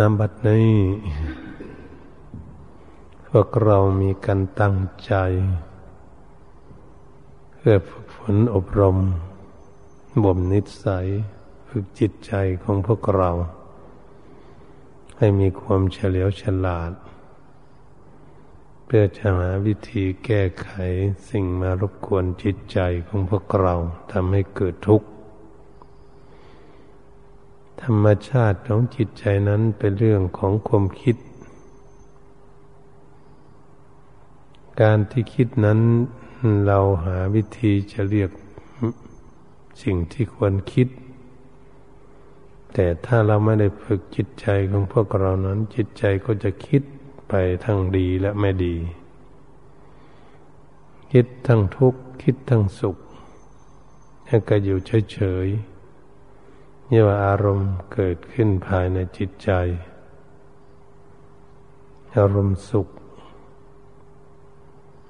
นำบัดนี้พวกเรามีกันตั้งใจ เพื่อฝึกฝนอบรม บ่มนิสัย ฝึกจิตใจของพวกเรา ให้มีความเฉลียวฉลาด เพื่อจะหาวิธีแก้ไขสิ่งมารบกวนจิตใจของพวกเราทำให้เกิดทุกข์ ธรรมชาติของจิตใจนั้นเป็นเรื่องของความคิด การที่คิดนั้นเราหาวิธีจะเรียกสิ่งที่ควรคิด แต่ถ้าเราไม่ได้ฝึกจิตใจของพวกเรานั้น จิตใจก็จะคิดไปทั้งดีและไม่ดี คิดทั้งทุกข์ คิดทั้งสุขแล้วก็อยู่เฉยๆ นี่ว่าอารมณ์เกิดขึ้นภายในจิตใจ อารมณ์สุข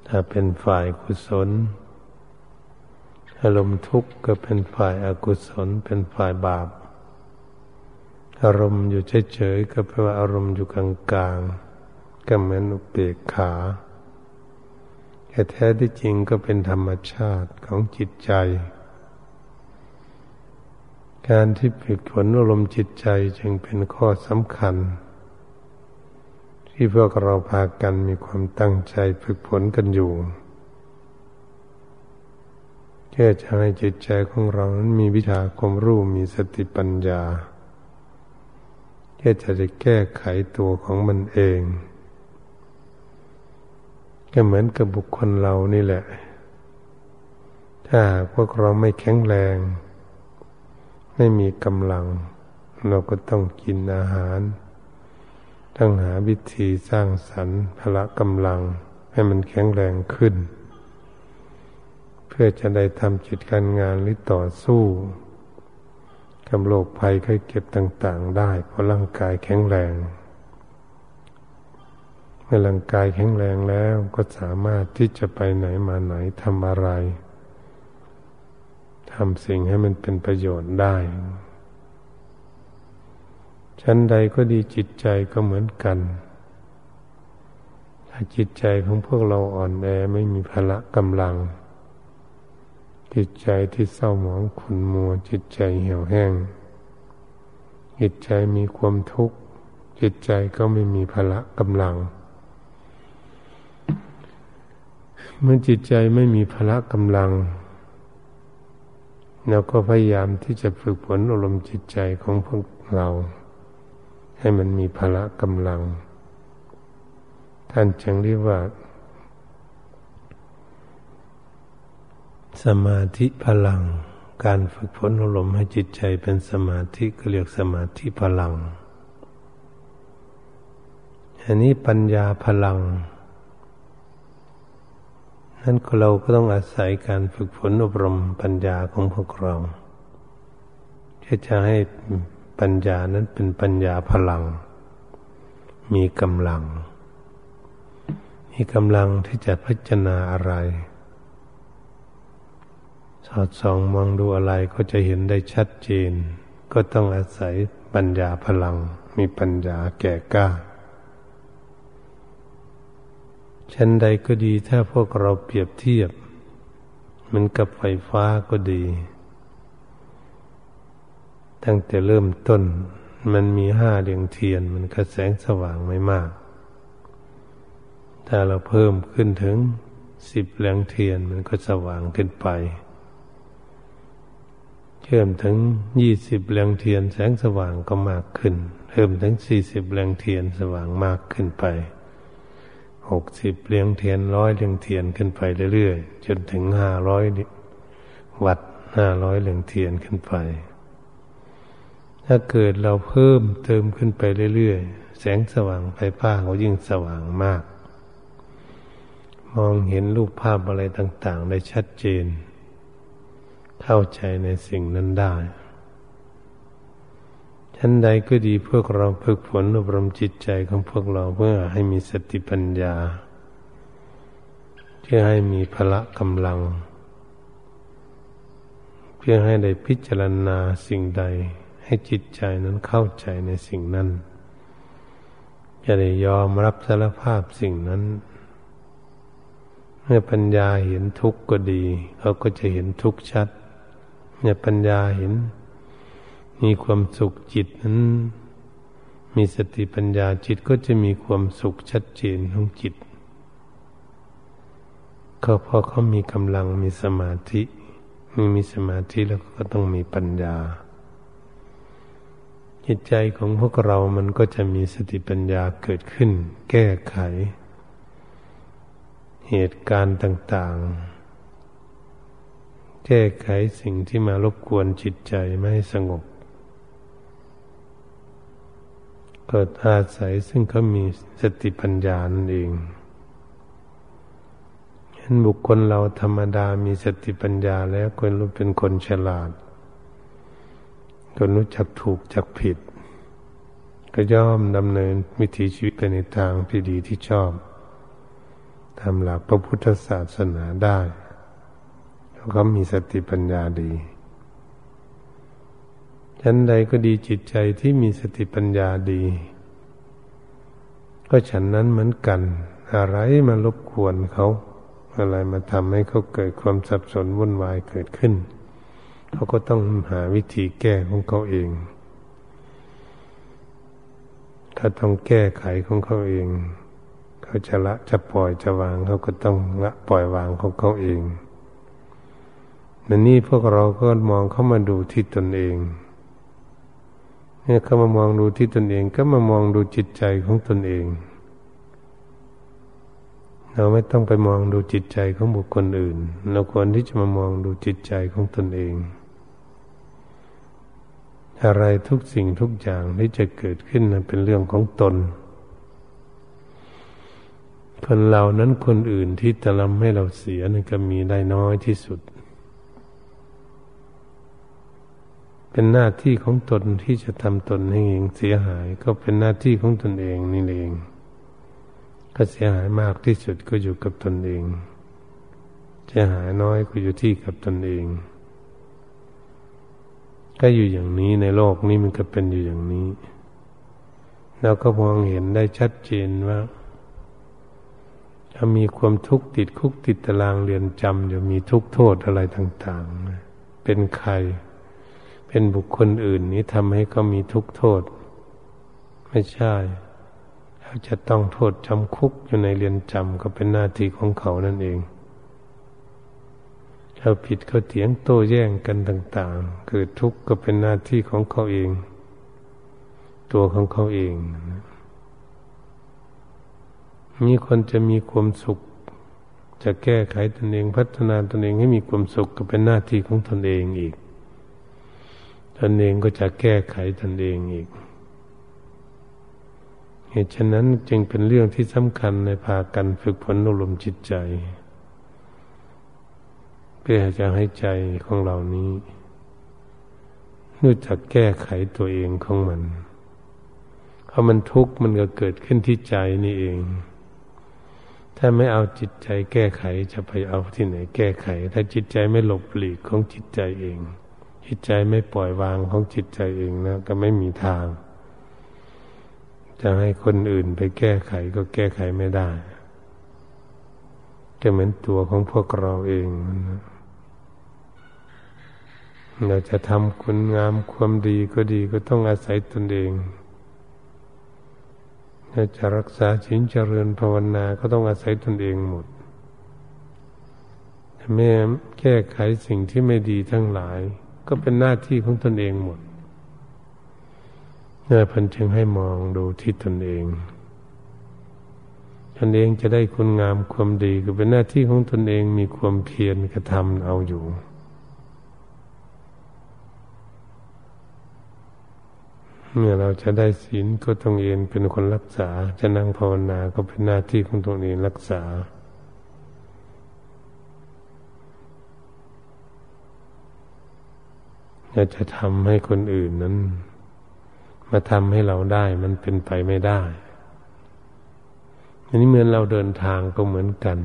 ถ้าเป็นฝ่ายกุศล อารมณ์ทุกข์ก็เป็นฝ่ายอากุศล เป็นฝ่ายบาป อารมณ์อยู่เฉยๆก็แปลว่าอารมณ์อยู่กลางๆก็เหมือนอุเบกขาแต่แท้ที่จริงก็เป็นธรรมชาติของจิตใจ การที่ฝึกฝนอารมณ์จิตใจจึงเป็นข้อสำคัญ ที่พวกเราพากันมีความตั้งใจฝึกฝนกันอยู่เพื่อจะให้จิตใจของเรานั้นมีวิชาความรู้มีสติปัญญาเพื่อจะได้แก้ไขตัวของมันเอง ก็เหมือนกับบุคคลเรานี่แหละ ถ้าพวกเราไม่แข็งแรง ไม่มีกำลัง เราก็ต้องกินอาหาร ต้องหาวิธีสร้างสรรค์พละกำลัง ให้มันแข็งแรงขึ้น เพื่อจะได้ทำจิตการงานหรือต่อสู้กับโรคภัยไข้เก็บต่างๆ ได้เพราะร่างกายแข็งแรง เมื่อร่างกายแข็งแรงแล้วก็สามารถที่จะไปไหนมาไหนทำอะไร ทำสิ่งให้มันเป็นประโยชน์ได้ ชั้นใดก็ดีจิตใจก็เหมือนกัน ถ้าจิตใจของพวกเราอ่อนแอไม่มีพละกำลัง จิตใจที่เศร้าหมองขุนมัว จิตใจเหี่ยวแห้ง จิตใจมีความทุกข์ จิตใจก็ไม่มีพละกำลังเมื่อจิตใจไม่มีพละกำลัง เราก็พยายามที่จะฝึกฝนอารมณ์จิตใจของพวกเรา ให้มันมีพละกำลัง ท่านจึงเรียกว่า สมาธิพลัง การฝึกฝนอารมณ์ให้จิตใจเป็นสมาธิก็เรียกสมาธิพลัง อันนี้ปัญญาพลัง นั้นเราก็ต้องอาศัยการฝึกฝนอบรมปัญญาของพวกเราเพื่อจะให้ปัญญานั้นเป็นปัญญาพลัง มีกำลัง มีกำลังที่จะพิจารณาอะไร สอดส่องมองดูอะไรก็จะเห็นได้ชัดเจน ก็ต้องอาศัยปัญญาพลัง มีปัญญาแก่กล้า ชั้นใดก็ดีถ้าพวกเราเปรียบเทียบ มันกับไฟฟ้าก็ดี ตั้งแต่เริ่มต้น มันมีห้าเรียงเทียน มันก็แสงสว่างไม่มาก ถ้าเราเพิ่มขึ้นถึงสิบเรียงเทียนมันก็สว่างขึ้นไปเพิ่มถึงยี่สิบเรียงเทียนแสงสว่างก็มากขึ้น เพิ่มถึงสี่สิบเรียงเทียนสว่างมากขึ้นไป หกสิบเลี้ยงเทียนร้อยเลี้ยงเทียนขึ้นไปเรื่อยๆจนถึงห้าร้อยวัดห้าร้อยเลี้ยงเทียนขึ้นไป ถ้าเกิดเราเพิ่มเติมขึ้นไปเรื่อยๆแสงสว่างไฟฟ้าเขายิ่งสว่างมาก มองเห็นรูปภาพอะไรต่าง ๆ ได้ชัดเจน เข้าใจในสิ่งนั้นได้ ชั้นใดก็ดีพวกเราฝึกฝนอบรมจิตใจของพวกเราเพื่อให้มีสติปัญญาเพื่อให้มีพละกำลัง เพื่อให้ได้พิจารณาสิ่งใด ให้จิตใจนั้นเข้าใจในสิ่งนั้น จะได้ยอมรับสารภาพสิ่งนั้น เมื่อปัญญาเห็นทุกข์ก็ดี เขาก็จะเห็นทุกข์ชัด เมื่อปัญญาเห็น มีความสุขจิตนั้น มีสติปัญญาจิตก็จะมีความสุขชัดเจนของจิตก็เพราะเขามีกำลังมีสมาธิมีมีสมาธิแล้วก็ต้องมีปัญญา จิตใจของพวกเรามันก็จะมีสติปัญญาเกิดขึ้น แก้ไข เหตุการณ์ต่าง ๆ แก้ไขสิ่งที่มารบกวนจิตใจไม่ให้สงบ ก็อาศัยซึ่งเขามีสติปัญญานั่นเองเห็นบุคคลเราธรรมดามีสติปัญญาแล้วคนรู้เป็นคนฉลาดคนรู้จักถูกจักผิด ก็ย่อมดำเนินวิถีชีวิตไปในทางที่ดีที่ชอบทำหลักพระพุทธศาสนาได้เขามีสติปัญญาดี ชั้นใดก็ดีจิตใจที่มีสติปัญญาดี ก็ฉันนั้นเหมือนกัน อะไรมารบกวนเขาอะไรมาทำให้เขาเกิดความสับสนวุ่นวายเกิดขึ้น เขาก็ต้องหาวิธีแก้ของเขาเองถ้าต้องแก้ไขของเขาเอง เขาจะละจะปล่อยจะวางเขาก็ต้องละปล่อยวางของเขาเองนั่นนี่พวกเราก็มองเข้ามาดูที่ตนเอง เนี่ยเขามามองดูที่ตนเองก็มามองดูจิตใจของตนเอง เราไม่ต้องไปมองดูจิตใจของบุคคลอื่น เราควรที่จะมามองดูจิตใจของตนเอง อะไรทุกสิ่งทุกอย่างที่จะเกิดขึ้นนั้นเป็นเรื่องของตน คนเรานั้นคนอื่นที่จะทำให้เราเสียนั่นก็มีได้น้อยที่สุด เป็นหน้าที่ของตนที่จะทำตนให้เองเสียหายก็เป็นหน้าที่ของตนเองนี่เอง ก็เสียหายมากที่สุดก็อยู่กับตนเองเสียหายน้อยก็อยู่ที่กับตนเองก็อยู่อย่างนี้ในโลกนี้มันก็เป็นอยู่อย่างนี้เราก็มองเห็นได้ชัดเจนว่า ถ้ามีความทุกข์ติดคุกติดตารางเรียนจำอยู่มีทุกโทษอะไรต่าง ๆ เป็นใคร เป็นบุคคลอื่นนี้ทำให้เขามีทุกโทษ ไม่ใช่เขาจะต้องโทษจำคุกอยู่ในเรียนจำก็เป็นหน้าที่ของเขานั่นเองเขาผิดเขาเถียงโต้แย้งกันต่าง ๆ เกิดทุกข์ก็เป็นหน้าที่ของเขาเอง ตัวของเขาเองมีคนจะมีความสุข จะแก้ไขตนเองพัฒนาตนเองให้มีความสุขก็เป็นหน้าที่ของตนเองอีก ตนเองก็จะแก้ไขตนเองอีก เหตุฉะนั้นจึงเป็นเรื่องที่สำคัญในพากันฝึกฝนอารมณ์จิตใจ เพื่อจะให้ใจของเรานี้รู้จักแก้ไขตัวเองของมันเพราะมันทุกข์มันก็เกิดขึ้นที่ใจนี่เอง ถ้าไม่เอาจิตใจแก้ไขจะไปเอาที่ไหนแก้ไข ถ้าจิตใจไม่หลบหลีกของจิตใจเอง จิตใจไม่ปล่อยวางของจิตใจเองนะ ก็ไม่มีทาง จะให้คนอื่นไปแก้ไขก็แก้ไขไม่ได้จะเหมือนตัวของพวกเราเองนะเราจะทำคุณงามความดีก็ดีก็ต้องอาศัยตนเองเราจะรักษาชินเจริญภาวนาก็ต้องอาศัยตนเองหมดแม่แก้ไขสิ่งที่ไม่ดีทั้งหลาย ก็เป็นหน้าที่ของตนเองหมดเนื่อพันจึงให้มองดูที่ตนเองตนเองจะได้คุณงามความดีก็เป็นหน้าที่ของตนเองมีความเพียรกระทำเอาอยู่เมื่อเราจะได้ศีลก็ต้องเองเป็นคนรักษา จะนั่งภาวนาก็เป็นหน้าที่ของตัวเองรักษา จะทำให้คนอื่นนั้น มาทำให้เราได้ มันเป็นไปไม่ได้ อันนี้เหมือนเราเดินทางก็เหมือนกัน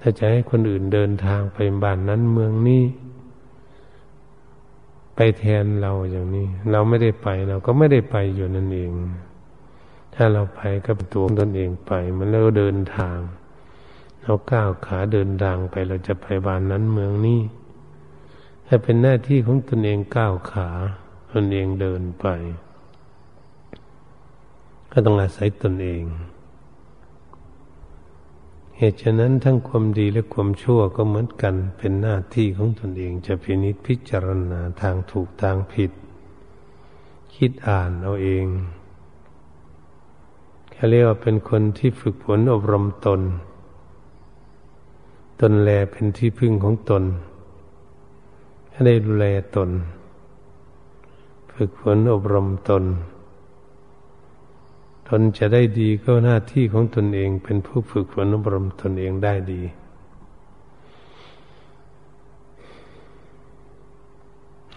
ถ้าจะให้คนอื่นเดินทางไปบ้านนั้นเมืองนี้ ไปแทนเราอย่างนี้ เราไม่ได้ไปเราก็ไม่ได้ไปอยู่นั่นเอง ถ้าเราไปก็เป็นตัวตนเองไป มันเราเดินทาง เราก้าวขาเดินทางไปเราจะไปบ้านนั้นเมืองนี้ ถ้าเป็นหน้าที่ของตนเองก้าวขาตนเองเดินไป ก็ต้องอาศัยตนเอง เหตุฉะนั้นทั้งความดีและความชั่วก็เหมือนกันเป็นหน้าที่ของตนเองจะพินิจพิจารณาทางถูกทางผิด คิดอ่านเอาเองเขาเรียกว่าเป็นคนที่ฝึกฝนอบรมตน ตนแลเป็นที่พึ่งของตน ให้ได้ดูแลตน ฝึกฝนอบรมตน ตนจะได้ดีก็หน้าที่ของตนเอง เป็นผู้ฝึกฝนอบรมตนเองได้ดี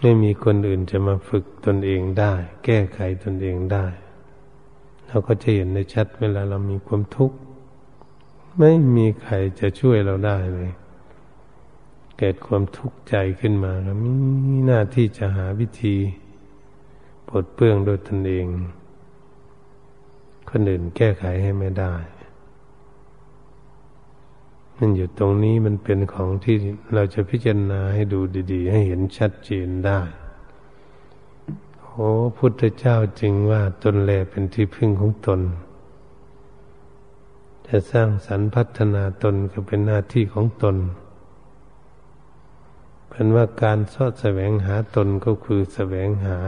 ไม่มีคนอื่นจะมาฝึกตนเองได้ แก้ไขตนเองได้ เราก็จะเห็นในชัดเวลาเรามีความทุกข์ ไม่มีใครจะช่วยเราได้เลย เกิดความทุกข์ใจขึ้นมาแล้วมีหน้าที่จะหาวิธีปลดเปลื้องโดยตนเอง คนอื่นแก้ไขให้ไม่ได้มันอยู่ตรงนี้มันเป็นของที่เราจะพิจารณาให้ดูดี ๆ ให้เห็นชัดเจนได้โอ้พุทธเจ้าจริงว่าตนแลเป็นที่พึ่งของตน จะสร้างสรรพัฒนาตนก็เป็นหน้าที่ของตน เป็นว่าการสอดแสวงหาตนก็คือแสวงหา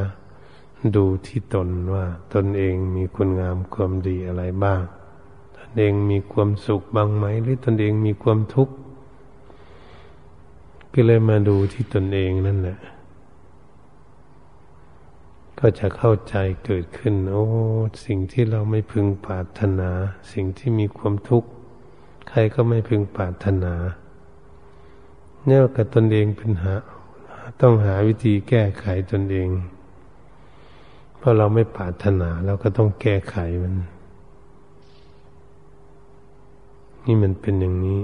ดูที่ตนว่าตนเองมีคุณงามความดีอะไรบ้าง ตนเองมีความสุขบ้างไหม หรือตนเองมีความทุกข์ก็เลยมาดูที่ตนเองนั่นแหละ ก็จะเข้าใจเกิดขึ้น โอ้ สิ่งที่เราไม่พึงปรารถนา สิ่งที่มีความทุกข์ ใครก็ไม่พึงปรารถนา เนี่ยกับตนเองเป็นหา ต้องหาวิธีแก้ไขตนเอง เพราะเราไม่ปรารถนาเราก็ต้องแก้ไขมัน นี่มันเป็นอย่างนี้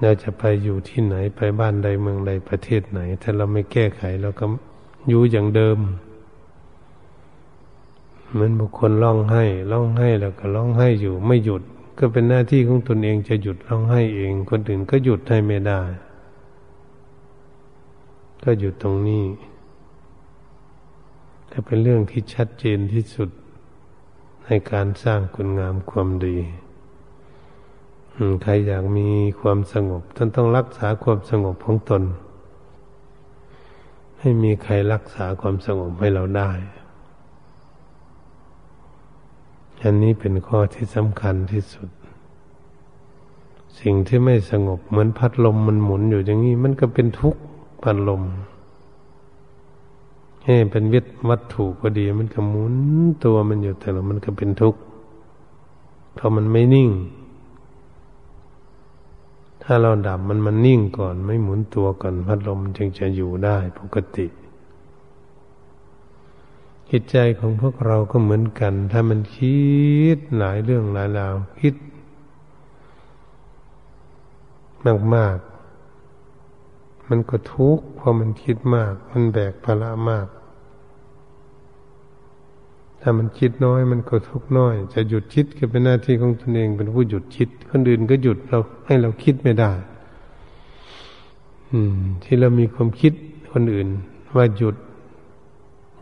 เราจะไปอยู่ที่ไหนไปบ้านใดเมืองใดประเทศไหน ถ้าเราไม่แก้ไขเราก็อยู่อย่างเดิมเหมือนบุคคลร้องไห้ร้องไห้แล้วก็ร้องไห้อยู่ไม่หยุด ก็เป็นหน้าที่ของตนเองจะหยุดร้องไห้เอง คนอื่นก็หยุดให้ไม่ได้ ก็หยุดตรงนี้ก็เป็นเรื่องที่ชัดเจนที่สุดในการสร้างคุณงามความดีใครอยากมีความสงบท่านต้องรักษาความสงบของตน ให้มีใครรักษาความสงบให้เราได้ อันนี้เป็นข้อที่สำคัญที่สุด สิ่งที่ไม่สงบเหมือนพัดลมมันหมุนอยู่อย่างนี้ มันก็เป็นทุกข์พัดลมให้เป็นวิทวัตถุก็ดี มันก็หมุนตัวมันอยู่แต่ละมันก็เป็นทุกข์เพราะมันไม่นิ่ง ถ้าเราดับมันมันนิ่งก่อน ไม่หมุนตัวก่อน พัดลมจึงจะอยู่ได้ปกติ จิตใจของพวกเราก็เหมือนกัน ถ้ามันคิดหลายเรื่องหลายราวคิด มากๆ มันก็ทุกข์เพราะมันคิดมาก มันแบกภาระมาก ถ้ามันคิดน้อย มันก็ทุกข์น้อย จะหยุดคิดก็เป็นหน้าที่ของตนเอง เป็นผู้หยุดคิด คนอื่นก็หยุดเราให้เราคิดไม่ได้ อืม ที่เรามีความคิดคนอื่น ว่าหยุด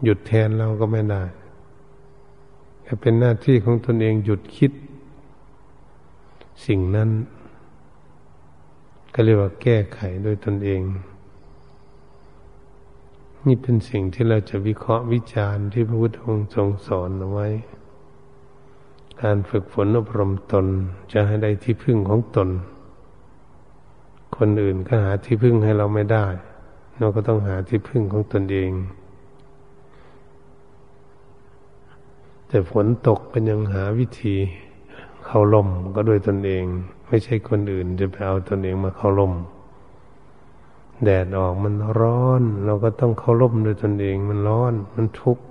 หยุดแทนเราก็ไม่ได้แต่เป็นหน้าที่ของตนเองหยุดคิด สิ่งนั้น ก็เรียกว่าแก้ไขโดยตนเอง นี่เป็นสิ่งที่เราจะวิเคราะห์วิจารณ์ที่พระพุทธองค์ทรงสอนเอาไว้ การฝึกฝนอบรมตนจะให้ได้ที่พึ่งของตน คนอื่นก็หาที่พึ่งให้เราไม่ได้ เราก็ต้องหาที่พึ่งของตนเอง แต่ฝนตกก็ยังหาวิธีเข้าล่มก็โดยตนเอง ไม่ใช่คนอื่นจะไปเอาตนเองมาเข้าล่ม แดดออกมันร้อน เราก็ต้องเข้าล่มโดยตนเอง มันร้อนมันทุกข์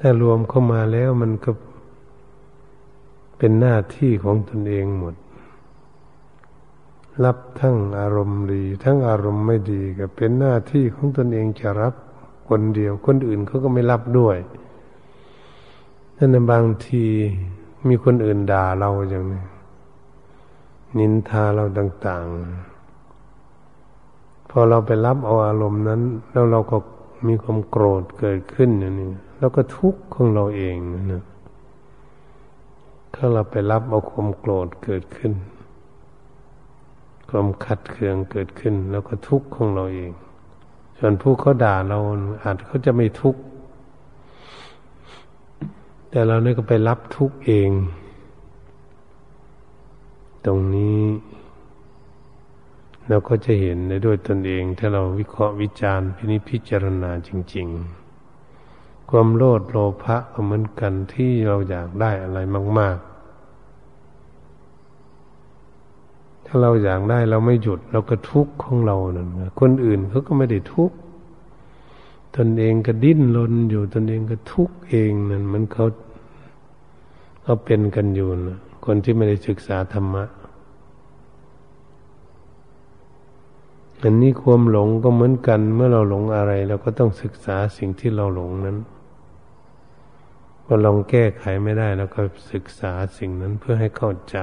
ถ้ารวมเข้ามาแล้วมันก็เป็นหน้าที่ของตนเองหมด รับทั้งอารมณ์ดี ทั้งอารมณ์ไม่ดีก็เป็นหน้าที่ของตนเองจะรับ คนเดียว คนอื่นเขาก็ไม่รับด้วยนั่นบางทีมีคนอื่นด่าเราอย่างนี้นินทาเราต่าง ๆ พอเราไปรับเอาอารมณ์นั้น แล้วเราก็มีความโกรธเกิดขึ้นอย่างนี้แล้วก็ทุกข์ของเราเองนะถ้าเราไปรับเอาความโกรธเกิดขึ้น ความขัดเคืองเกิดขึ้น แล้วก็ทุกข์ของเราเอง ส่วนผู้เขาด่าเราอาจเขาจะไม่ทุกข์แต่เราเนี่ยก็ไปรับทุกข์เอง ตรงนี้เราก็จะเห็นในด้วยตนเอง ถ้าเราวิเคราะห์วิจารณ์พินิจพิจารณาจริง ๆ ความโลดโลภะก็เหมือนกันที่เราอยากได้อะไรมาก ๆ ถ้าเราอยากได้เราไม่หยุด เราก็ทุกข์ของเรานั่นคนอื่นเขาก็ไม่ได้ทุกข์ตนเองก็ดิ้นรนอยู่ตนเองก็ทุกข์เองนั่นมันเขาเขาเป็นกันอยู่นะคนที่ไม่ได้ศึกษาธรรมะอันนี้ความหลงก็เหมือนกัน เมื่อเราหลงอะไรเราก็ต้องศึกษาสิ่งที่เราหลงนั้นพอลองแก้ไขไม่ได้ แล้วก็ศึกษาสิ่งนั้นเพื่อให้เข้าใจ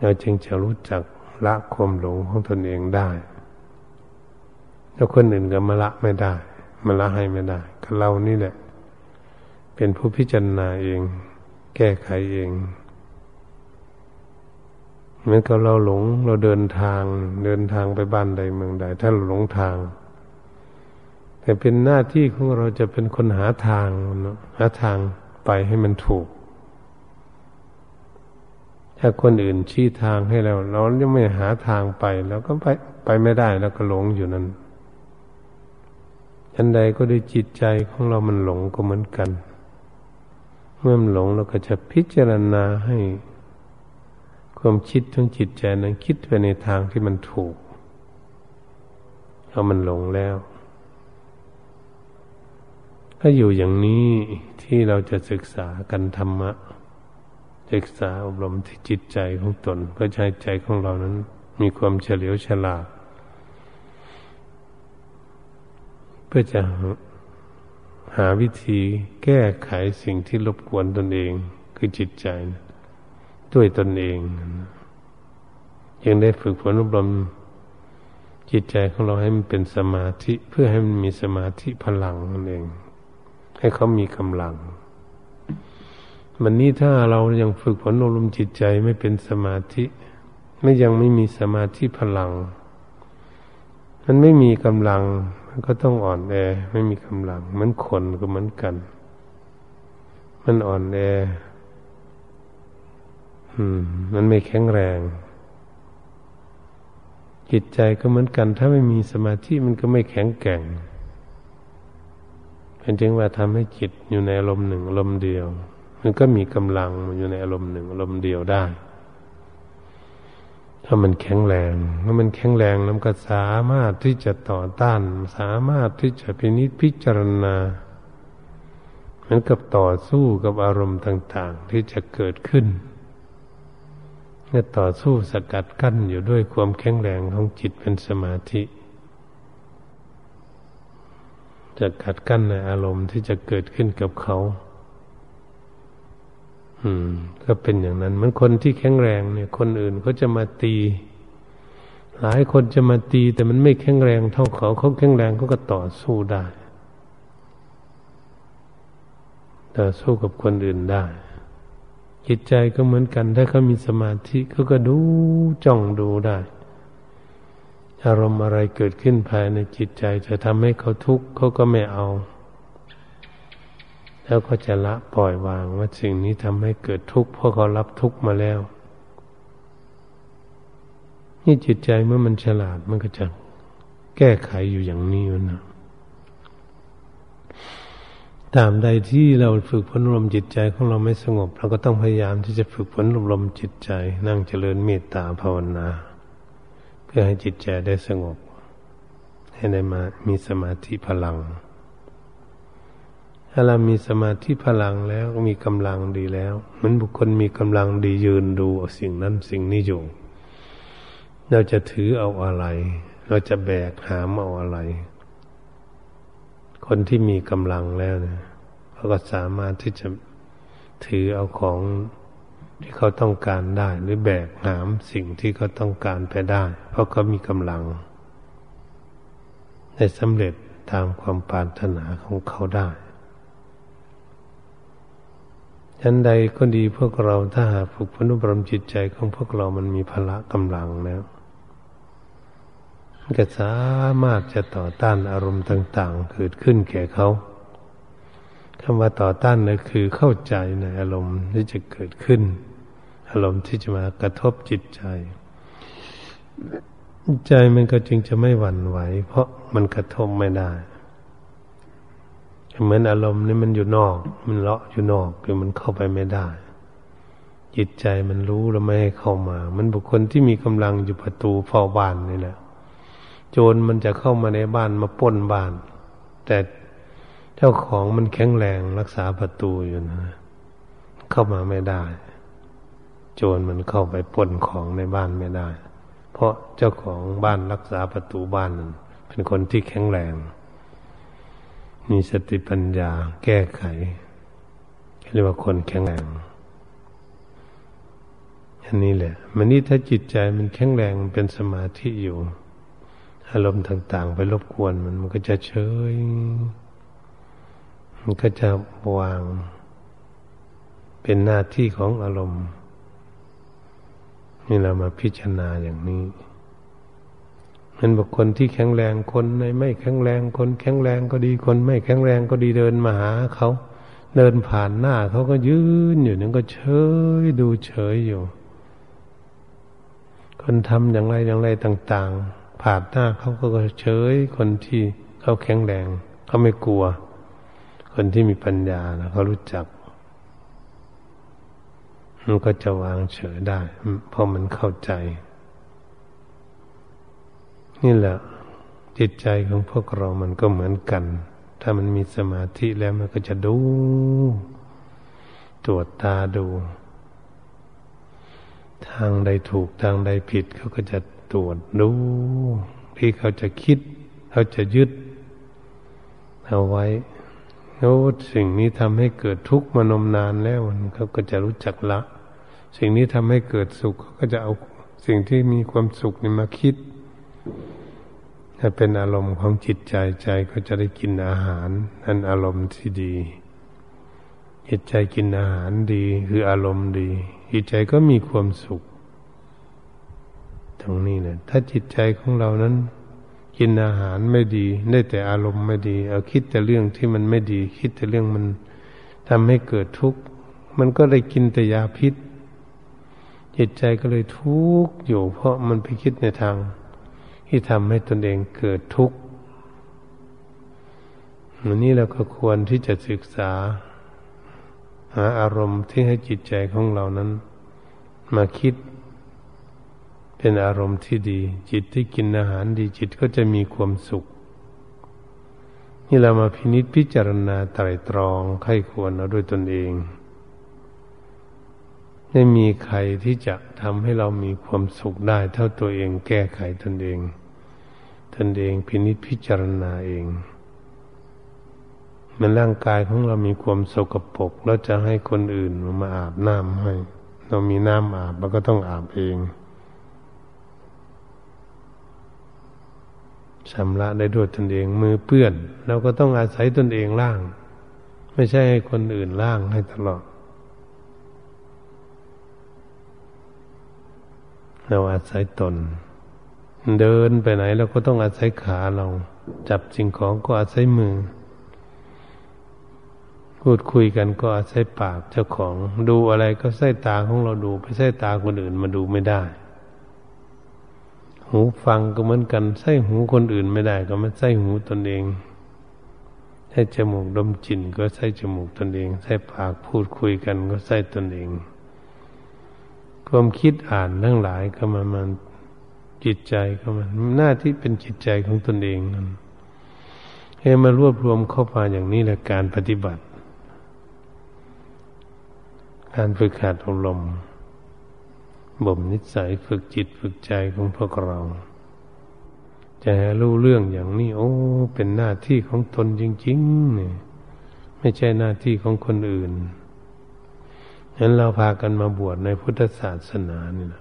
เราจึงจะรู้จักละความหลงของตนเองได้ แล้วคนอื่นก็มาละไม่ได้มาละให้ไม่ได้ ก็เรานี่แหละ เป็นผู้พิจารณาเอง แก้ไขเองเหมือนกับเราหลงเราเดินทาง เดินทางไปบ้านใดเมืองใด ถ้าเราหลงทาง แต่เป็นหน้าที่ของเราจะเป็นคนหาทางหาทางไปให้มันถูก ถ้าคนอื่นชี้ทางให้เราเรายังไม่หาทางไปแล้วก็ไปไปไม่ได้แล้วก็หลงอยู่นั้นอันใดก็ด้วยจิตใจของเรามันหลงก็เหมือนกัน เมื่อมันหลงเราก็จะพิจารณาให้ ความคิดทั้งจิตใจนั้นคิดไปในทางที่มันถูกเอามันหลงแล้ว ถ้าอยู่อย่างนี้ที่เราจะศึกษากันธรรมะ ศึกษาอบรมที่จิตใจของตนเพื่อให้ใจของเรานั้น มีความเฉลียวฉลาด เพื่อจะหาวิธีแก้ไขสิ่งที่รบกวนตนเอง คือจิตใจ ด้วยตนเองยังได้ฝึกฝนอบรมจิตใจของเราให้มันเป็นสมาธิ เพื่อให้มันมีสมาธิพลังนั่นเอง ให้เขามีกำลัง วันนี้ถ้าเรายังฝึกฝนอบรมจิตใจไม่เป็นสมาธิ ไม่ยังไม่มีสมาธิพลัง มันไม่มีกำลัง มันก็ต้องอ่อนแอ ไม่มีกำลัง เหมือนคนก็เหมือนกัน มันอ่อนแอมันไม่แข็งแรง จิตใจก็เหมือนกัน ถ้าไม่มีสมาธิมันก็ไม่แข็งแกร่งเป็นจึงว่าทำให้จิตอยู่ในอารมณ์หนึ่งอารมณ์เดียว มันก็มีกำลังอยู่ในอารมณ์หนึ่งอารมณ์เดียวได้ ถ้ามันแข็งแรงถ้ามันแข็งแรงแล้วก็สามารถที่จะต่อต้าน สามารถที่จะพินิจพิจารณาเหมือนกับต่อสู้กับอารมณ์ต่าง ๆ ที่จะเกิดขึ้นเนี่ยต่อสู้สกัดกั้นอยู่ด้วยความแข็งแรงของจิตเป็นสมาธิจะกัดกั้นในอารมณ์ที่จะเกิดขึ้นกับเขา อืม ก็เป็นอย่างนั้นเหมือนคนที่แข็งแรงเนี่ย คนอื่นเขาจะมาตี หลายคนจะมาตี แต่มันไม่แข็งแรงเท่าเขาเขาแข็งแรงเขาก็ต่อสู้ได้ต่อสู้กับคนอื่นได้ จิตใจก็เหมือนกัน ถ้าเขามีสมาธิเขาก็ดูจ้องดูได้ อารมณ์อะไรเกิดขึ้นภายในจิตใจจะทำให้เขาทุกข์เขาก็ไม่เอา แล้วก็จะละปล่อยวางว่าสิ่งนี้ทำให้เกิดทุกข์เพราะเขารับทุกข์มาแล้ว นี่จิตใจเมื่อมันฉลาดมันก็จะแก้ไขอยู่อย่างนี้นะตามใดที่เราฝึกฝนอบรมจิตใจของเราไม่สงบ เราก็ต้องพยายามที่จะฝึกฝนอบรมจิตใจ นั่งเจริญเมตตาภาวนา เพื่อให้จิตใจได้สงบ ให้ได้มามีสมาธิพลัง ถ้าเรามีสมาธิพลังแล้วมีกำลังดีแล้วเหมือนบุคคลมีกำลังดียืนดูสิ่งนั้นสิ่งนี้อยู่ เราจะถือเอาอะไร เราจะแบกหามเอาอะไร คนที่มีกำลังแล้วเนี่ยเขาก็สามารถที่จะถือเอาของที่เขาต้องการได้ หรือแบกหามสิ่งที่เขาต้องการไปได้ เพราะเขามีกำลังได้สำเร็จตามความปรารถนาของเขาได้ ฉันใดก็ดีพวกเราถ้าหากฝึกฝนอบรมจิตใจของพวกเรามันมีพละกำลังแล้วก็สามารถจะต่อต้านอารมณ์ต่าง ๆ เกิดขึ้นแก่เขาคำว่าต่อต้านนั่นคือเข้าใจในอารมณ์ที่จะเกิดขึ้น อารมณ์ที่จะมากระทบจิตใจ ใจมันก็จึงจะไม่หวั่นไหว เพราะมันกระทบไม่ได้ เหมือนอารมณ์นี่มันอยู่นอก มันเลาะอยู่นอกคือมันเข้าไปไม่ได้ จิตใจมันรู้แล้วไม่ให้เข้ามา มันบุคคลที่มีกำลังอยู่ประตูเฝ้าบ้านนี่แหละโจรมันจะเข้ามาในบ้านมาป้นบ้าน แต่เจ้าของมันแข็งแรงรักษาประตูอยู่นะ เข้ามาไม่ได้ โจรมันเข้าไปป้นของในบ้านไม่ได้ เพราะเจ้าของบ้านรักษาประตูบ้านนั้นเป็นคนที่แข็งแรง มีสติปัญญาแก้ไขเรียกว่าคนแข็งแรงอันนี้แหละ มันนี่ถ้าจิตใจมันแข็งแรงเป็นสมาธิอยู่ อารมณ์ต่าง ๆ ไปรบกวนมันมันก็จะเฉย มันก็จะวาง เป็นหน้าที่ของอารมณ์ นี่เรามาพิจารณาอย่างนี้ มันบอกคนที่แข็งแรงคนไม่แข็งแรงคนแข็งแรงก็ดีคนไม่แข็งแรงก็ดีเดินมาหาเขาเดินผ่านหน้าเขาก็ยืนอยู่นั่นก็เฉยดูเฉยอยู่ คนทำอย่างไรอย่างไรต่าง ๆ ผ่านหน้าเขาก็เฉยคนที่เขาแข็งแรงเขาไม่กลัว คนที่มีปัญญาเขารู้จักมันก็จะวางเฉยได้เพราะมันเข้าใจ นี่แหละจิตใจของพวกเรามันก็เหมือนกัน ถ้ามันมีสมาธิแล้วมันก็จะดู ตรวจตาดู ทางใดถูกทางใดผิดเขาก็จะตรวจดู ที่เขาจะคิด เขาจะยึด เอาไว้แล้วสิ่งนี้ทำให้เกิดทุกข์มานมนานแล้วเขาก็จะรู้จักละ สิ่งนี้ทำให้เกิดสุขเขาก็จะเอาสิ่งที่มีความสุขนี่มาคิด ถ้าเป็นอารมณ์ของจิตใจใจก็จะได้กินอาหาร นั่นอารมณ์ที่ดี จิตใจกินอาหารดี คืออารมณ์ดี จิตใจก็มีความสุข ตรงนี้นะถ้าจิตใจของเรานั้น กินอาหารไม่ดี ได้แต่อารมณ์ไม่ดี เอาคิดแต่เรื่องที่มันไม่ดี คิดแต่เรื่องมันทำให้เกิดทุกข์มันก็ได้กินแต่ยาพิษจิตใจก็เลยทุกข์อยู่เพราะมันไปคิดในทาง ที่ทำให้ตนเองเกิดทุกข์วันนี้เราก็ควรที่จะศึกษา หาอารมณ์ที่ให้จิตใจของเรานั้น มาคิด เป็นอารมณ์ที่ดี จิตที่กินอาหารดีจิตก็จะมีความสุข นี่เรามาพินิจพิจารณาไตรตรองไข้ควรเอาด้วยตนเองไม่มีใครที่จะทำให้เรามีความสุขได้เท่าตัวเอง แก้ไขตนเอง ตนเองพินิจพิจารณาเองมันร่างกายของเรามีความสกปรกแล้วจะให้คนอื่นมาอาบน้ำให้ เรามีน้ำอาบเราก็ต้องอาบเองชำระได้ด้วยตนเองมือเปื้อนเราก็ต้องอาศัยตนเองล่าง ไม่ใช่ให้คนอื่นล่างให้ตลอด เราอาศัยตน เดินไปไหนเราก็ต้องอาศัยขาเรา จับสิ่งของก็อาศัยมือ พูดคุยกันก็อาศัยปากเจ้าของ ดูอะไรก็ใส่ตาของเราดูไปใส่ตาคนอื่นมาดูไม่ได้ หูฟังก็เหมือนกันใส่หูคนอื่นไม่ได้ ก็มันใส่หูตนเองใช้จมูกดมกลิ่นก็ใส่จมูกตนเองใส่ปากพูดคุยกันก็ใส่ตนเอง ความคิดอ่านทั้งหลายก็มามัน จิตใจก็มันหน้าที่เป็นจิตใจของตนเองนั่นให้มารวบรวมเข้ามาอย่างนี้แหละการปฏิบัติ การฝึกขาดอารมบ่มนิสัยฝึกจิตฝึกใจของพวกเรา จะให้รู้เรื่องอย่างนี้ โอ้ เป็นหน้าที่ของตนจริงๆเนี่ยไม่ใช่หน้าที่ของคนอื่นฉะนั้นเราพากันมาบวชในพุทธศาสนานี่นะ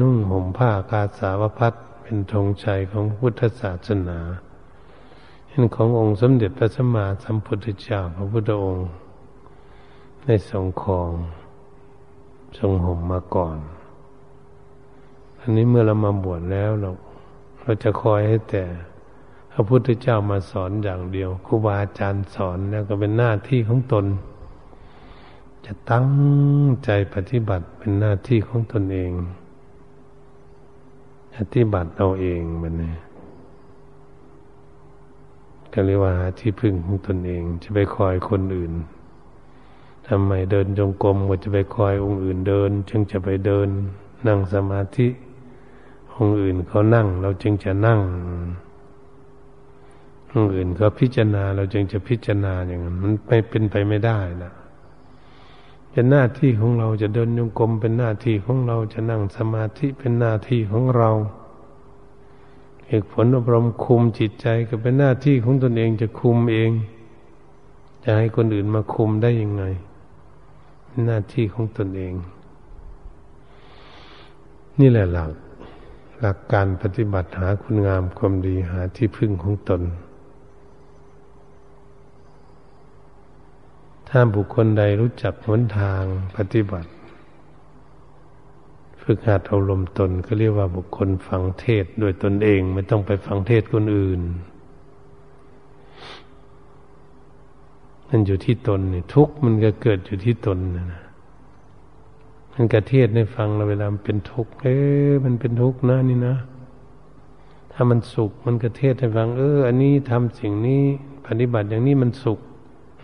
นุ่งห่มผ้ากาสาวพัดเป็นธงชัยของพุทธศาสนาเห็นขององค์สมเด็จพระสัมมาสัมพุทธเจ้าพระพุทธองค์ในสงครองทรงห่มมาก่อน อันนี้เมื่อเรามาบวชแล้วเราเราจะคอยให้แต่พระพุทธเจ้ามาสอนอย่างเดียวครูบาอาจารย์สอนแล้วก็เป็นหน้าที่ของตน จะตั้งใจปฏิบัติเป็นหน้าที่ของตนเอง ปฏิบัติเอาเองมันนี่ก็เรียกว่าที่พึ่งของตนเอง จะไปคอยคนอื่นทำไมเดินจงกรมก็จะไปคอยองค์อื่นเดิน จึงจะไปเดิน นั่งสมาธิ องค์อื่นเขานั่ง เราจึงจะนั่ง องค์อื่นเขาพิจารณา เราจึงจะพิจารณาอย่างนั้นมันไม่เป็นไปไม่ได้นะ เป็นหน้าที่ของเราจะเดินจงกรมเป็นหน้าที่ของเราจะนั่งสมาธิเป็นหน้าที่ของเราเหตุผลอบรมคุมจิตใจก็เป็นหน้าที่ของตนเองจะคุมเอง จะให้คนอื่นมาคุมได้ยังไง หน้าที่ของตนเอง นี่แหละหลักหลักการปฏิบัติหาคุณงามความดีหาที่พึ่งของตน ถ้าบุคคลใดรู้จักหนทางปฏิบัติ ฝึกหัดเอาลมตนก็เรียกว่าบุคคลฟังเทศโดยตนเองไม่ต้องไปฟังเทศคนอื่นมันอยู่ที่ตนนี่ทุกมันก็เกิดอยู่ที่ตนนะมันกระเทศในฟังเราเวลาเป็นทุกข์เออมันเป็นทุกข์นะนี่นะ ถ้ามันสุขมันกระเทศให้ฟัง เออ อันนี้ทำสิ่งนี้ ปฏิบัติอย่างนี้มันสุข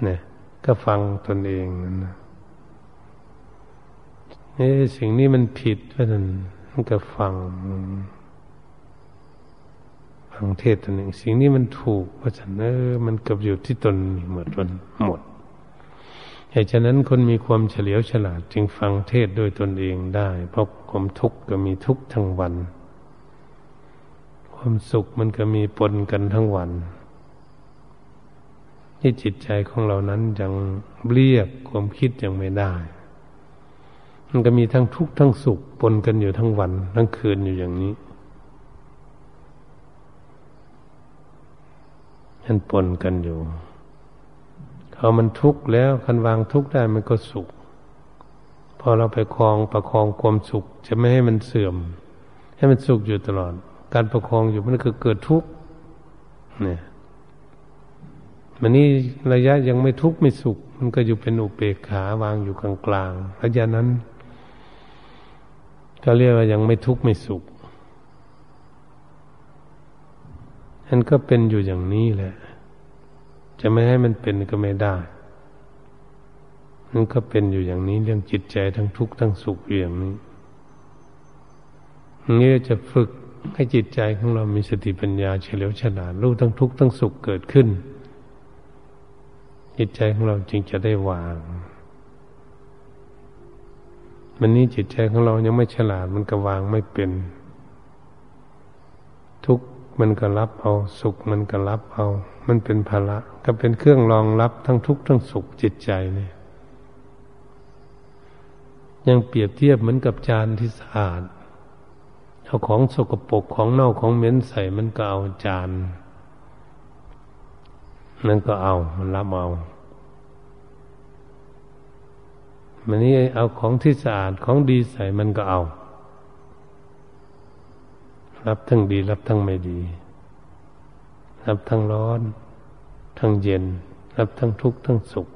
เนี่ย ก็ฟังตนเองนั่นนะเออสิ่งนี้มันผิดเพราะนั้นมันก็ฟัง ฟังเทศตนึ่งสิ่งนี้มันถูกเพราะฉะนั้นเออมันกับอยู่ที่ตนหมดวันหมดเหตุฉะนั้นคนมีความเฉลียวฉลาดจึงฟังเทศโดยตนเองได้ เพราะความทุกข์ก็มีทุกข์ทั้งวัน ความสุขมันก็มีปนกันทั้งวัน ที่จิตใจของเรานั้นยังเรียกความคิดยังไม่ได้ มันก็มีทั้งทุกข์ทั้งสุขปนกันอยู่ทั้งวัน ทั้งคืนอยู่อย่างนี้มันปนกันอยู่เขามันทุกข์แล้วคันวางทุกข์ได้มันก็สุข พอเราไปคลองประคองความสุข จะไม่ให้มันเสื่อม ให้มันสุขอยู่ตลอด การประคองอยู่มันคือเกิดทุกข์เนี่ย มันนี่ระยะยังไม่ทุกข์ไม่สุข มันก็อยู่เป็นอุเบกขาวางอยู่กลางกลางระยะนั้น ก็เรียกว่ายังไม่ทุกข์ไม่สุขมันก็เป็นอยู่อย่างนี้แหละ จะไม่ให้มันเป็นก็ไม่ได้มันก็เป็นอยู่อย่างนี้เรื่องจิตใจทั้งทุกข์ทั้งสุขอย่างนี้นี่จะฝึกให้จิตใจของเรามีสติปัญญาเฉลียวฉลาดรู้ทั้งทุกข์ทั้งสุขเกิดขึ้น จิตใจของเราจึงจะได้วาง มันนี้จิตใจของเรายังไม่ฉลาดมันก็วางไม่เป็น ทุกมันก็รับเอา สุขมันก็รับเอา มันเป็นภาระก็เป็นเครื่องรองรับทั้งทุกข์ทั้งสุขจิตใจเนี่ยยังเปรียบเทียบเหมือนกับจานที่สะอาดเอาของสกปรกของเน่าของเหม็นใส่มันก็เอาจาน นั่นก็เอามันรับเอามันนี้เอาของที่สะอาดของดีใส่มันก็เอา รับทั้งดี รับทั้งไม่ดี รับทั้งร้อน ทั้งเย็น รับทั้งทุกข์ทั้งสุข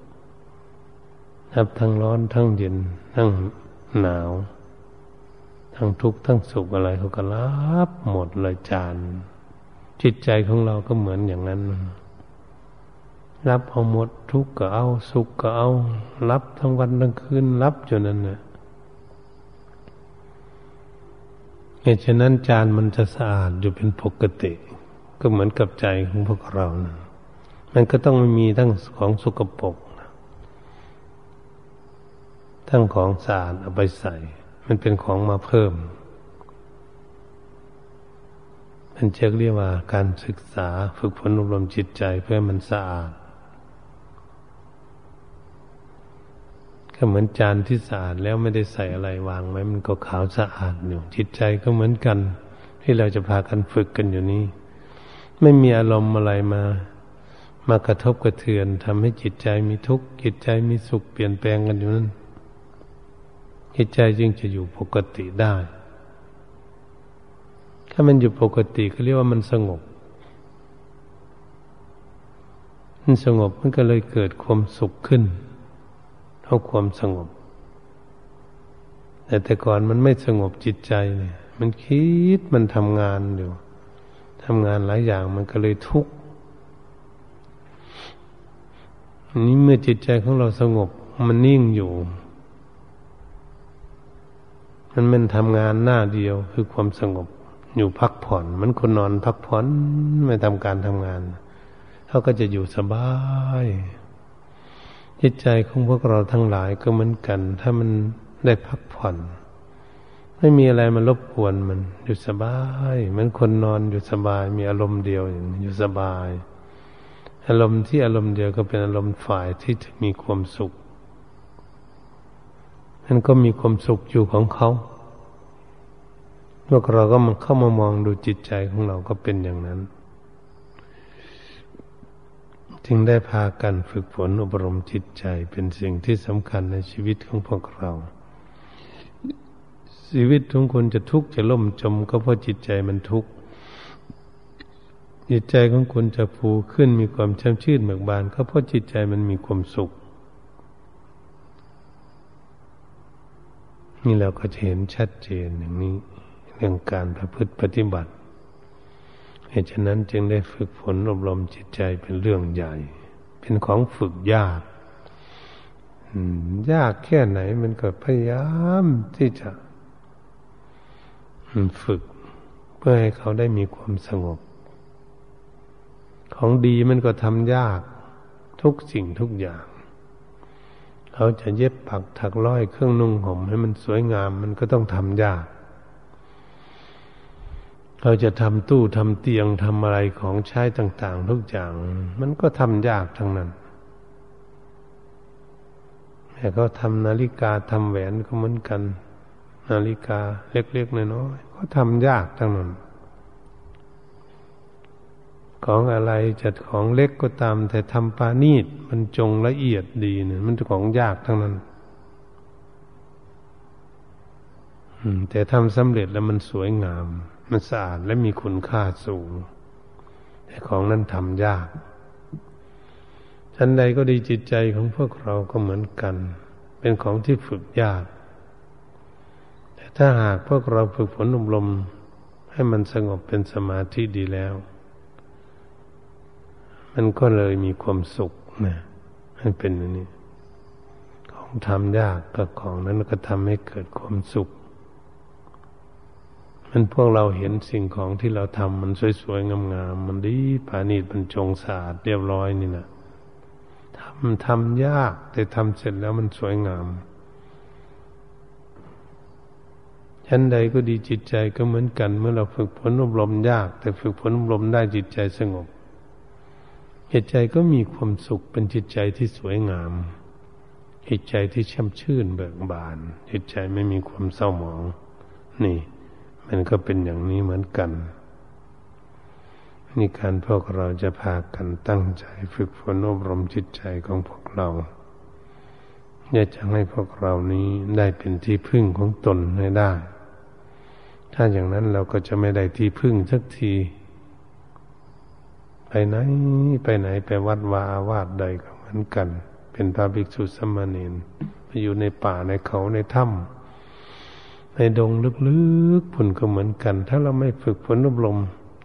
รับทั้งร้อนทั้งเย็น ทั้งหนาวททั้งทุกข์ทั้งสุขอะไรเขาก็รับหมดเลยจานจิตใจของเราก็เหมือนอย่างนั้น รับเอาหมดทุกข์ก็เอา สุขก็เอา รับทั้งวันทั้งคืนรับจนนั้นนะเหตุฉะนั้นจานมันจะสะอาดอยู่เป็นปกติ ก็เหมือนกับใจของพวกเรานะมันก็ต้องมีทั้งของสกปรกทั้งของสะอาดเอาไปใส่ มันเป็นของมาเพิ่ม มันจะเรียกว่าการศึกษาฝึกฝนอบรมจิตใจเพื่อมันสะอาด ก็เหมือนจานที่สะอาดแล้วไม่ได้ใส่อะไรวางไว้มันก็ขาวสะอาดอยู่จิตใจก็เหมือนกัน ที่เราจะพากันฝึกกันอยู่นี้ ไม่มีอารมณ์อะไรมามากระทบกระเทือนทำให้จิตใจมีทุกข์จิตใจมีสุขเปลี่ยนแปลงกันอยู่นั้นจิตใจจึงจะอยู่ปกติได้ ถ้ามันอยู่ปกติก็เรียกว่ามันสงบ มันสงบมันก็เลยเกิดความสุขขึ้น เท่าความสงบ แต่แต่ก่อนมันไม่สงบจิตใจเนี่ย มันคิดมันทำงานอยู่ทำงานหลายอย่างมันก็เลยทุกข์นี้เมื่อจิตใจของเราสงบ มันนิ่งอยู่ มันมันทำงานหน้าเดียวคือความสงบ อยู่พักผ่อน มันคนนอนพักผ่อนไม่ทำการทำงานเขาก็จะอยู่สบาย จิตใจของพวกเราทั้งหลายก็เหมือนกัน ถ้ามันได้พักผ่อน ไม่มีอะไรมารบกวนมันอยู่สบายเหมือนคนนอนอยู่สบาย มีอารมณ์เดียวอยู่สบาย อารมณ์ที่อารมณ์เดียวก็เป็นอารมณ์ฝ่ายที่จะมีความสุขมันก็มีความสุขอยู่ของเขาพวกเราก็มาเข้ามามองดูจิตใจของเราก็เป็นอย่างนั้น จึงได้พากันฝึกฝนอบรมจิตใจเป็นสิ่งที่สำคัญในชีวิตของพวกเรา ชีวิตของคนจะทุกข์จะล่มจมก็เพราะจิตใจมันทุกข์จิตใจของคนจะฟูขึ้นมีความช่ำชื่นเบิกบานก็เพราะจิตใจมันมีความสุข นี่เราก็จะเห็นชัดเจนอย่างนี้ เรื่องการประพฤติปฏิบัติ เหตุฉะนั้นจึงได้ฝึกฝนอบรมจิตใจเป็นเรื่องใหญ่ เป็นของฝึกยากยากแค่ไหนมันก็พยายามที่จะฝึก เพื่อให้เขาได้มีความสงบ ของดีมันก็ทำยากทุกสิ่งทุกอย่าง เขาจะเย็บปักถักร้อยเครื่องนุ่งห่มให้มันสวยงามมันก็ต้องทำยาก เราจะทำตู้ทำเตียงทำอะไรของใช้ต่าง ๆ ทุกอย่าง มันก็ทำยากทั้งนั้นแต่เขาทำนาฬิกาทำแหวนก็เหมือนกัน นาฬิกาเล็กๆน้อยๆก็ทำยากทั้งนั้น ของอะไรจัดของเล็กก็ตาม แต่ทำปานีตมันจงละเอียดดีเนี่ยมันของยากทั้งนั้นแต่ทำสำเร็จแล้วมันสวยงาม มันสะอาดและมีคุณค่าสูง แต่ของนั้นทำยากชั้นใดก็ดีจิตใจของพวกเราก็เหมือนกัน เป็นของที่ฝึกยาก แต่ถ้าหากพวกเราฝึกฝนอบรมให้มันสงบเป็นสมาธิดีแล้ว มันก็เลยมีความสุขนะมันเป็นอย่างนี้ ของทำยากกับของนั้นก็ทำให้เกิดความสุข มันพวกเราเห็นสิ่งของที่เราทำมันสวยๆงามๆมันดีปานีตมันจงสะอาดเรียบร้อยนี่นะทำทำยาก แต่ทำเสร็จแล้วมันสวยงามชั้นใดก็ดีจิตใจก็เหมือนกัน เมื่อเราฝึกฝนอบรมยาก แต่ฝึกฝนอบรมได้จิตใจสงบจิตใจก็มีความสุขเป็นจิตใจที่สวยงาม จิตใจที่ช่ำชื่นเบิกบาน จิตใจไม่มีความเศร้าหมอง นี่ มันก็เป็นอย่างนี้เหมือนกันนี่การพวกเราจะพากันตั้งใจฝึกฝนอบรมจิตใจของพวกเราอยากจะให้พวกเรานี้ได้เป็นที่พึ่งของตนให้ได้ ถ้าอย่างนั้นเราก็จะไม่ได้ที่พึ่งสักที ไปไหนไปไหนไปวัดวาอาวาสใดก็เหมือนกัน เป็นพระภิกษุสมณีนไปอยู่ในป่าในเขาในถ้ำ ในดงลึกๆผลก็เหมือนกัน ถ้าเราไม่ฝึกฝนอบรม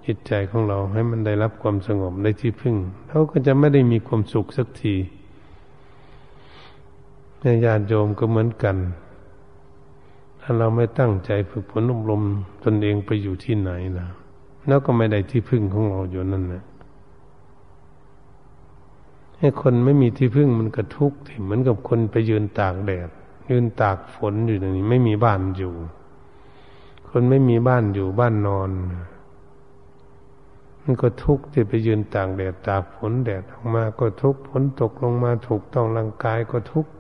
จิตใจของเราให้มันได้รับความสงบได้ที่พึ่งเราก็จะไม่ได้มีความสุขสักทีในญาติโยมก็เหมือนกัน ถ้าเราไม่ตั้งใจฝึกฝนอบรมตนเองไปอยู่ที่ไหนนะแล้วก็ไม่ได้ที่พึ่งของเราอยู่นั่นนะให้คนไม่มีที่พึ่งมันก็ทุกข์เหมือนกับคนไปยืนตากแดด ยืนตากฝนอยู่อย่างนี้ไม่มีบ้านอยู่ คนไม่มีบ้านอยู่บ้านนอนมันก็ทุกข์ที่ไปยืนตากแดดตากฝนแดดออกมาก็ทุกข์ฝนตกลงมาถูกต้องร่างกายก็ทุกข์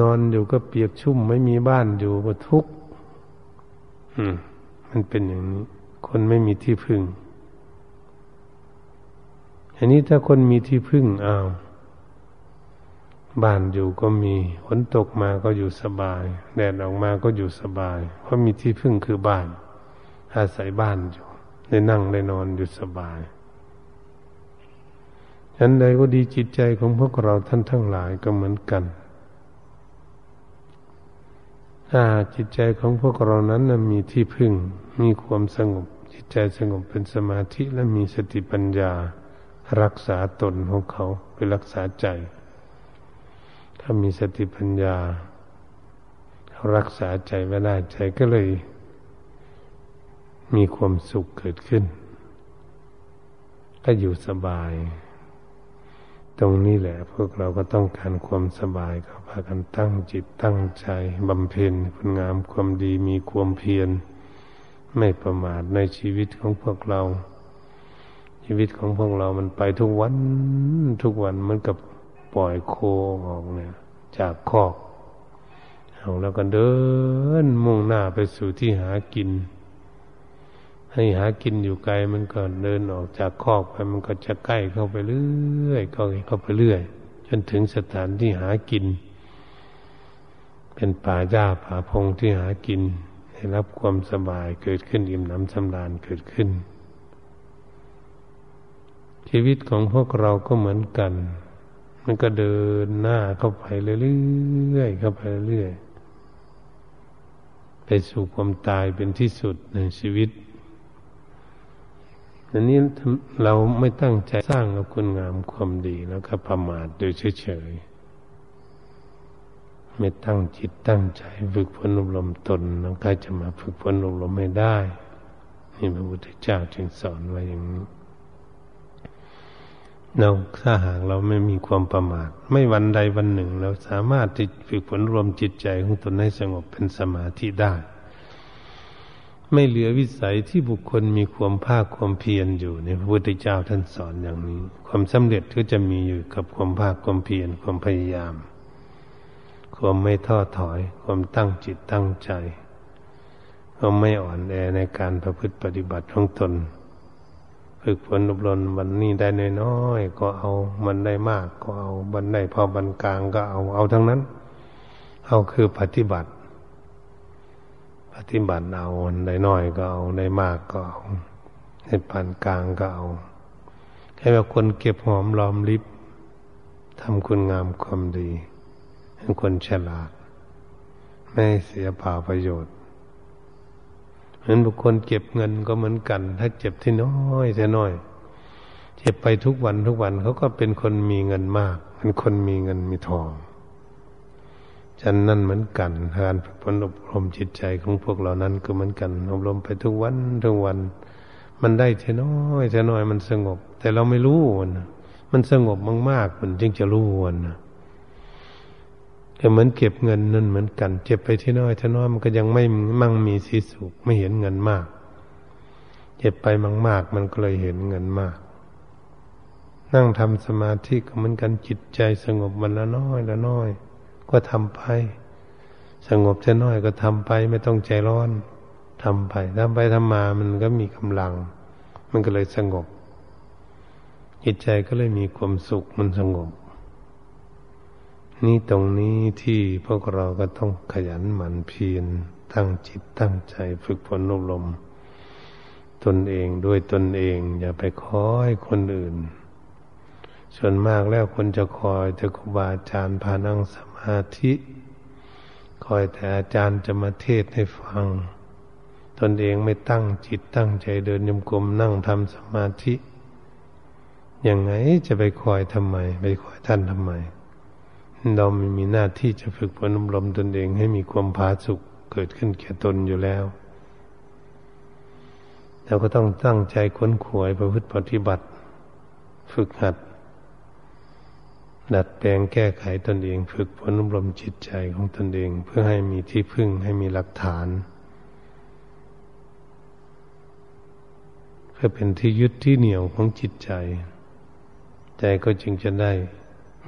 นอนอยู่ก็เปียกชุ่ม ไม่มีบ้านอยู่ก็ทุกข์อืมมันเป็นอย่างนี้ คนไม่มีที่พึ่ง อันนี้ถ้าคนมีที่พึ่งอ้าว บ้านอยู่ก็มีฝนตกมาก็อยู่สบาย แดดออกมาก็อยู่สบาย เพราะมีที่พึ่งคือบ้าน อาศัยบ้านอยู่ได้นั่งได้นอนอยู่สบายฉันใดก็ดีจิตใจของพวกเราท่านทั้งหลายก็เหมือนกัน ถ้าจิตใจของพวกเรานั้นมีที่พึ่ง มีความสงบ จิตใจสงบเป็นสมาธิและมีสติปัญญา รักษาตนของเขาไปรักษาใจ ถ้ามีสติปัญญา รักษาใจไว้ได้ใจก็เลย มีความสุขเกิดขึ้นก็อยู่สบาย ตรงนี้แหละ พวกเราก็ต้องการความสบายก็พากันตั้งจิตตั้งใจบำเพ็ญคุณงามความดีมีความเพียรไม่ประมาทในชีวิตของพวกเรา ชีวิตของพวกเรามันไปทุกวันทุกวันเหมันกับ ปล่อยโคออกเนี่ย จากคอกเอาแล้วก็เดินมุ่งหน้าไปสู่ที่หากิน ให้หากินอยู่ไกลมันก็เดินออกจากคอกไปมันก็จะใกล้เข้าไปเรื่อยเข้าเข้าไปเรื่อย จนถึงสถานที่หากิน เป็นป่าหญ้าป่าพงที่หากินให้รับความสบายเกิดขึ้นอิ่มหนำสำราญเกิดขึ้น ชีวิตของพวกเราก็เหมือนกัน มันก็เดินหน้าเข้าไปเรื่อยๆเข้าไปเรื่อยไปสู่ความตายเป็นที่สุดในชีวิตอันนี้เราไม่ตั้งใจสร้างกับคุณงามความดีแล้วก็ประมาทโดยเฉยๆไม่ตั้งจิตตั้งใจฝึกฝนอบรมตนแล้วก็จะมาฝึกฝนอบรมไม่ได้นี่พระพุทธเจ้าจึงสอนไว้อย่างนี้ เราถ้าหากเราไม่มีความประมาทไม่วันใดวันหนึ่ง เราสามารถที่ฝึกฝนรวมจิตใจของตนให้สงบเป็นสมาธิได้ ไม่เหลือวิสัยที่บุคคลมีความภาคความเพียรอยู่ในพระพุทธเจ้าท่านสอนอย่างนี้ ความสำเร็จก็จะมีอยู่กับความภาคความเพียรความพยายาม ความไม่ท้อถอย ความตั้งจิตตั้งใจความไม่อ่อนแอในการประพฤติปฏิบัติของตน ฝึกฝนอบรมวันนี้ได้น้อยๆก็เอามันได้มากก็เอาบันได้พอบันกลางก็เอาเอาทั้งนั้น เอาคือปฏิบัติ ปฏิบัติเอาได้น้อยก็เอาได้มากก็เอาให้ปานกลางก็เอาให้แบบคนเก็บหอมรอมริบทำคุณงามความดีให้คนฉลาด ไม่เสียเปล่าประโยชน์ เหมือนบุคคลเก็บเงินก็เหมือนกัน ถ้าเจ็บที่น้อยแต่น้อย เจ็บไปทุกวันทุกวันเขาก็เป็นคนมีเงินมากเป็นคนมีเงินมีทองฉันนั่นเหมือนกันการฝึกฝนอบรมจิตใจของพวกเรานั้นก็เหมือนกัน อบรมไปทุกวันทุกวัน มันได้เท่น้อยเท่น้อยมันสงบ แต่เราไม่รู้นะมันสงบมากๆมันจึงจะรู้นะ ก็เหมือนเก็บเงินนั่นเหมือนกันเจ็บไปที่น้อยเท่น้อยมันก็ยังไม่มั่งมีสีสุขไม่เห็นเงินมากเจ็บไปมากๆมันก็เลยเห็นเงินมาก นั่งทำสมาธิก็เหมือนกันจิตใจสงบมันละน้อยละน้อย ก็ทำไป สงบจะน้อยก็ทำไป ไม่ต้องใจร้อนทำไปทำไปทำมามันก็มีกำลัง มันก็เลยสงบจิตใจก็เลยมีความสุขมันสงบ นี่ตรงนี้ที่พวกเราก็ต้องขยันหมั่นเพียรตั้งจิตตั้งใจฝึกฝนอบรมตนเองด้วยตนเอง อย่าไปคอยคนอื่น ส่วนมากแล้วคนจะคอยจะครูบาอาจารย์พานั่งสมาธิ คอยแต่อาจารย์จะมาเทศให้ฟัง ตนเองไม่ตั้งจิตตั้งใจเดินยมกลมนั่งทำสมาธิยังไงจะไปคอยทำไม ไปคอยท่านทำไม เราไม่มีหน้าที่จะฝึกฝนอบรมตนเองให้มีความผาสุกเกิดขึ้นแก่ตนอยู่แล้วเราก็ต้องตั้งใจค้นขวยประพฤติปฏิบัติ ฝึกหัด ดัดแปลงแก้ไขตนเอง ฝึกฝนอบรมจิตใจของตนเอง เพื่อให้มีที่พึ่งให้มีหลักฐาน เพื่อเป็นที่ยึดที่เหนี่ยวของจิตใจ ใจก็จึงจะได้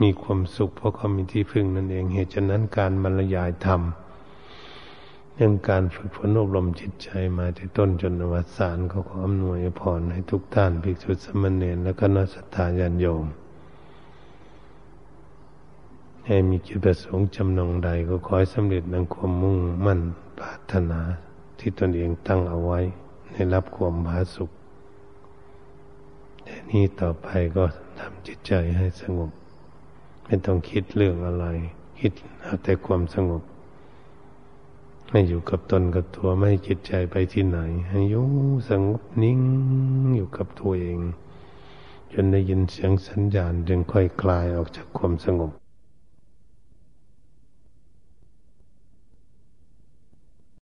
มีความสุข เพราะเขามีที่พึ่งนั่นเอง เหตุฉะนั้นการบรรยายธรรมเรื่องการฝึกฝนอบรมจิตใจมาที่ต้นจนอวสานเขาขออำนวยพรให้ทุกท่านภิกษุสมณเณรและก็นสัตยาญาณโยม ให้มีจิตประสงค์จำนงใดก็ขอให้สำเร็จดังความมุ่งมั่นปรารถนาที่ตนเองตั้งเอาไว้ในรับความผาสุขแต่นี้ต่อไปก็ทำจิตใจให้สงบ ไม่ต้องคิดเรื่องอะไร คิดเอาแต่ความสงบ ให้อยู่กับตนกับตัวไม่ให้จิตใจไปที่ไหน ให้อยู่สงบนิ่งอยู่กับตัวเอง จนได้ยินเสียงสัญญาณจึงค่อยคลายออกจากความสงบ